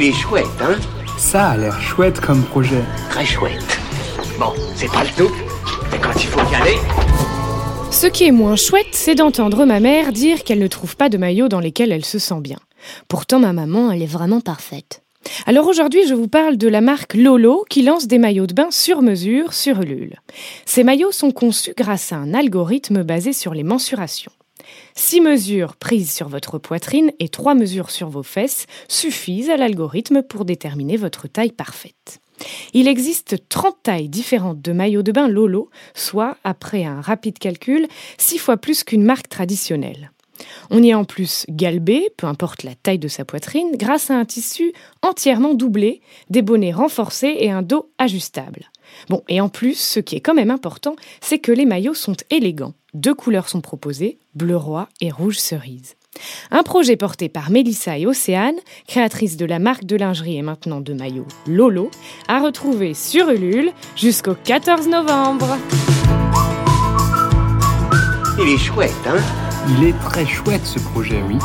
Il est chouette, hein Ça a l'air chouette comme projet. Très chouette. Bon, c'est pas le tout, mais quand il faut y aller... Ce qui est moins chouette, c'est d'entendre ma mère dire qu'elle ne trouve pas de maillots dans lesquels elle se sent bien. Pourtant, ma maman, elle est vraiment parfaite. Alors aujourd'hui, je vous parle de la marque Lolo qui lance des maillots de bain sur mesure sur Ulule. Ces maillots sont conçus grâce à un algorithme basé sur les mensurations. Six mesures prises sur votre poitrine et trois mesures sur vos fesses suffisent à l'algorithme pour déterminer votre taille parfaite. Il existe 30 tailles différentes de maillots de bain Lolo, soit, après un rapide calcul, six fois plus qu'une marque traditionnelle. On y est en plus galbé, peu importe la taille de sa poitrine, grâce à un tissu entièrement doublé, des bonnets renforcés et un dos ajustable. Bon, et en plus, ce qui est quand même important, c'est que les maillots sont élégants. Deux couleurs sont proposées, bleu roi et rouge cerise. Un projet porté par Mélissa et Océane, créatrice de la marque de lingerie et maintenant de maillots Lolo, à retrouver sur Ulule jusqu'au 14 novembre. Il est chouette, hein? Il est très chouette ce projet, oui.